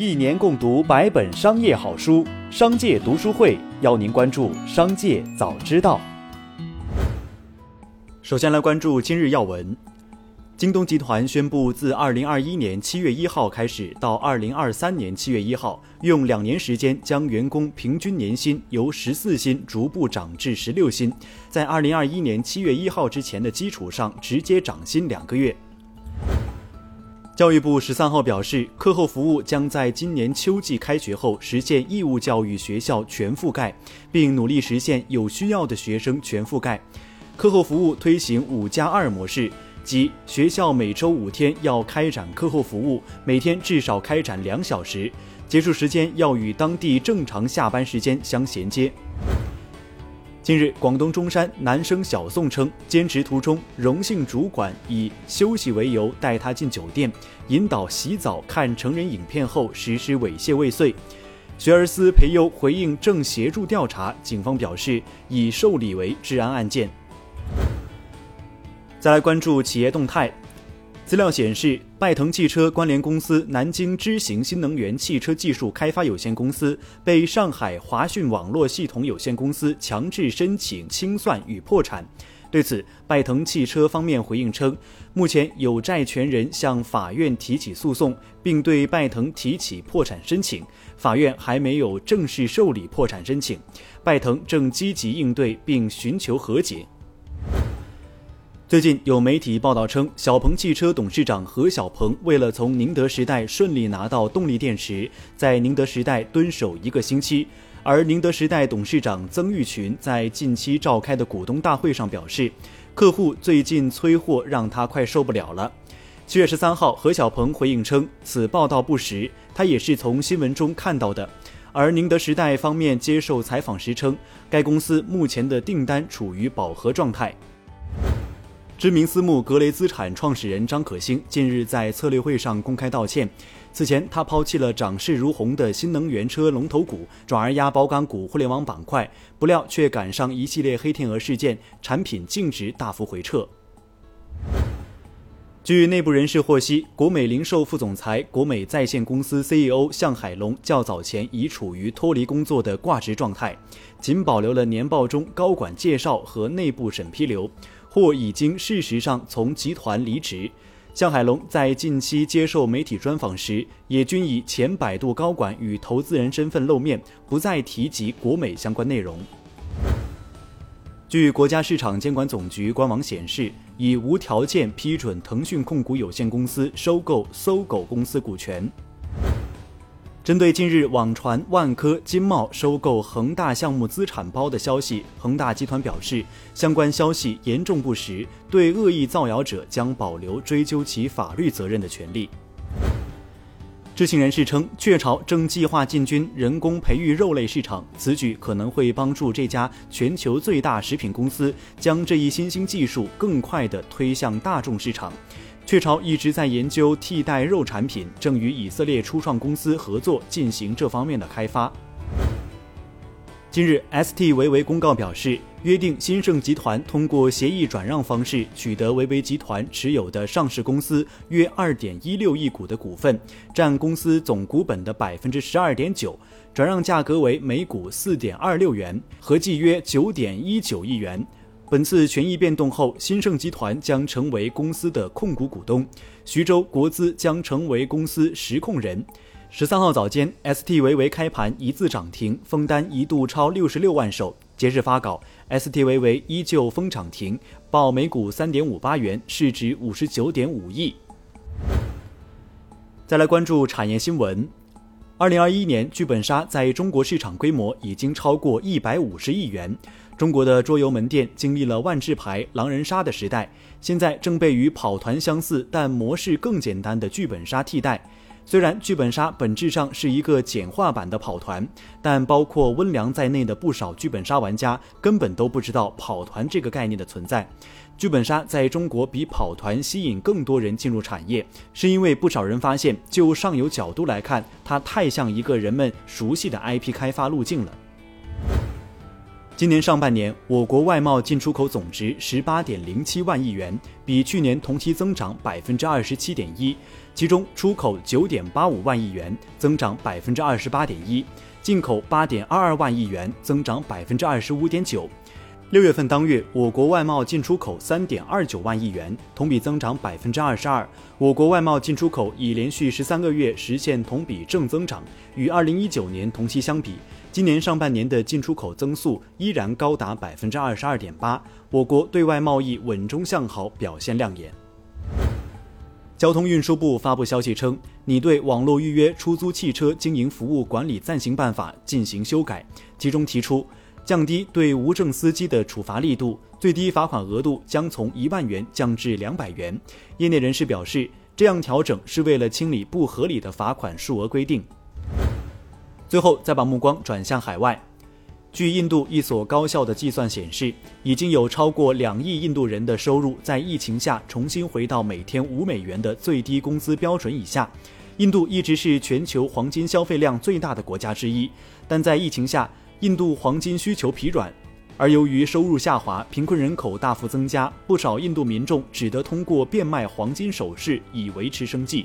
一年共读百本商业好书，商界读书会邀您关注商界早知道。首先来关注今日要闻：京东集团宣布，自二零二一年七月一号开始到二零二三年七月一号，用两年时间将员工平均年薪由十四薪逐步涨至十六薪，在二零二一年七月一号之前的基础上直接涨薪两个月。教育部十三号表示，课后服务将在今年秋季开学后实现义务教育学校全覆盖，并努力实现有需要的学生全覆盖。课后服务推行五加二模式，即学校每周五天要开展课后服务，每天至少开展两小时，结束时间要与当地正常下班时间相衔接。近日，广东中山男生小宋称，兼职途中，荣幸主管以休息为由带他进酒店，引导洗澡、看成人影片后实施猥亵未遂。学而思培优回应正协助调查，警方表示已受理为治安案件。再来关注企业动态。资料显示，拜腾汽车关联公司南京知行新能源汽车技术开发有限公司被上海华讯网络系统有限公司强制申请清算与破产。对此，拜腾汽车方面回应称，目前有债权人向法院提起诉讼，并对拜腾提起破产申请，法院还没有正式受理破产申请，拜腾正积极应对并寻求和解。最近有媒体报道称，小鹏汽车董事长何小鹏为了从宁德时代顺利拿到动力电池，在宁德时代蹲守一个星期。而宁德时代董事长曾毓群在近期召开的股东大会上表示，客户最近催货让他快受不了了。七月十三号，何小鹏回应称，此报道不实，他也是从新闻中看到的。而宁德时代方面接受采访时称，该公司目前的订单处于饱和状态。知名私募格雷资产创始人张可兴近日在策略会上公开道歉。此前，他抛弃了涨势如虹的新能源车龙头股，转而压宝钢股互联网板块，不料却赶上一系列黑天鹅事件，产品净值大幅回撤。据内部人士获悉，国美零售副总裁、国美在线公司 CEO 向海龙较早前已处于脱离工作的挂职状态，仅保留了年报中高管介绍和内部审批流。或已经事实上从集团离职。向海龙在近期接受媒体专访时，也均以前百度高管与投资人身份露面，不再提及国美相关内容。据国家市场监管总局官网显示，已无条件批准腾讯控股有限公司收购搜狗公司股权。针对近日网传万科、金茂收购恒大项目资产包的消息，恒大集团表示，相关消息严重不实，对恶意造谣者将保留追究其法律责任的权利。知情人士称，雀巢正计划进军人工培育肉类市场，此举可能会帮助这家全球最大食品公司将这一新兴技术更快地推向大众市场。雀巢一直在研究替代肉产品，正与以色列初创公司合作进行这方面的开发。近日，ST 维维公告表示，约定新盛集团通过协议转让方式取得维维集团持有的上市公司约二点一六亿股的股份，占公司总股本的百分之十二点九，转让价格为每股四点二六元，合计约九点一九亿元。本次权益变动后，新盛集团将成为公司的控股股东，徐州国资将成为公司实控人。十三号早间，ST 维维开盘一字涨停，封单一度超六十六万手。截至发稿，ST 维维依旧封涨停，报每股三点五八元，市值五十九点五亿。再来关注产业新闻，二零二一年剧本杀在中国市场规模已经超过一百五十亿元。中国的桌游门店经历了万智牌、狼人杀的时代，现在正被与跑团相似但模式更简单的剧本杀替代。虽然剧本杀本质上是一个简化版的跑团，但包括温良在内的不少剧本杀玩家根本都不知道跑团这个概念的存在。剧本杀在中国比跑团吸引更多人进入产业，是因为不少人发现，就上游角度来看，它太像一个人们熟悉的 IP 开发路径了。今年上半年，我国外贸进出口总值十八点零七万亿元，比去年同期增长百分之二十七点一。其中，出口九点八五万亿元，增长百分之二十八点一；进口八点二二万亿元，增长百分之二十五点九。六月份当月，我国外贸进出口三点二九万亿元，同比增长百分之二十二。我国外贸进出口已连续十三个月实现同比正增长，与二零一九年同期相比。今年上半年的进出口增速依然高达百分之二十二点八，我国对外贸易稳中向好，表现亮眼。交通运输部发布消息称，拟对网络预约出租汽车经营服务管理暂行办法进行修改，其中提出降低对无证司机的处罚力度，最低罚款额度将从一万元降至两百元。业内人士表示，这样调整是为了清理不合理的罚款数额规定。最后，再把目光转向海外。据印度一所高校的计算显示，已经有超过两亿印度人的收入在疫情下重新回到每天五美元的最低工资标准以下。印度一直是全球黄金消费量最大的国家之一，但在疫情下，印度黄金需求疲软，而由于收入下滑，贫困人口大幅增加，不少印度民众只得通过变卖黄金首饰以维持生计。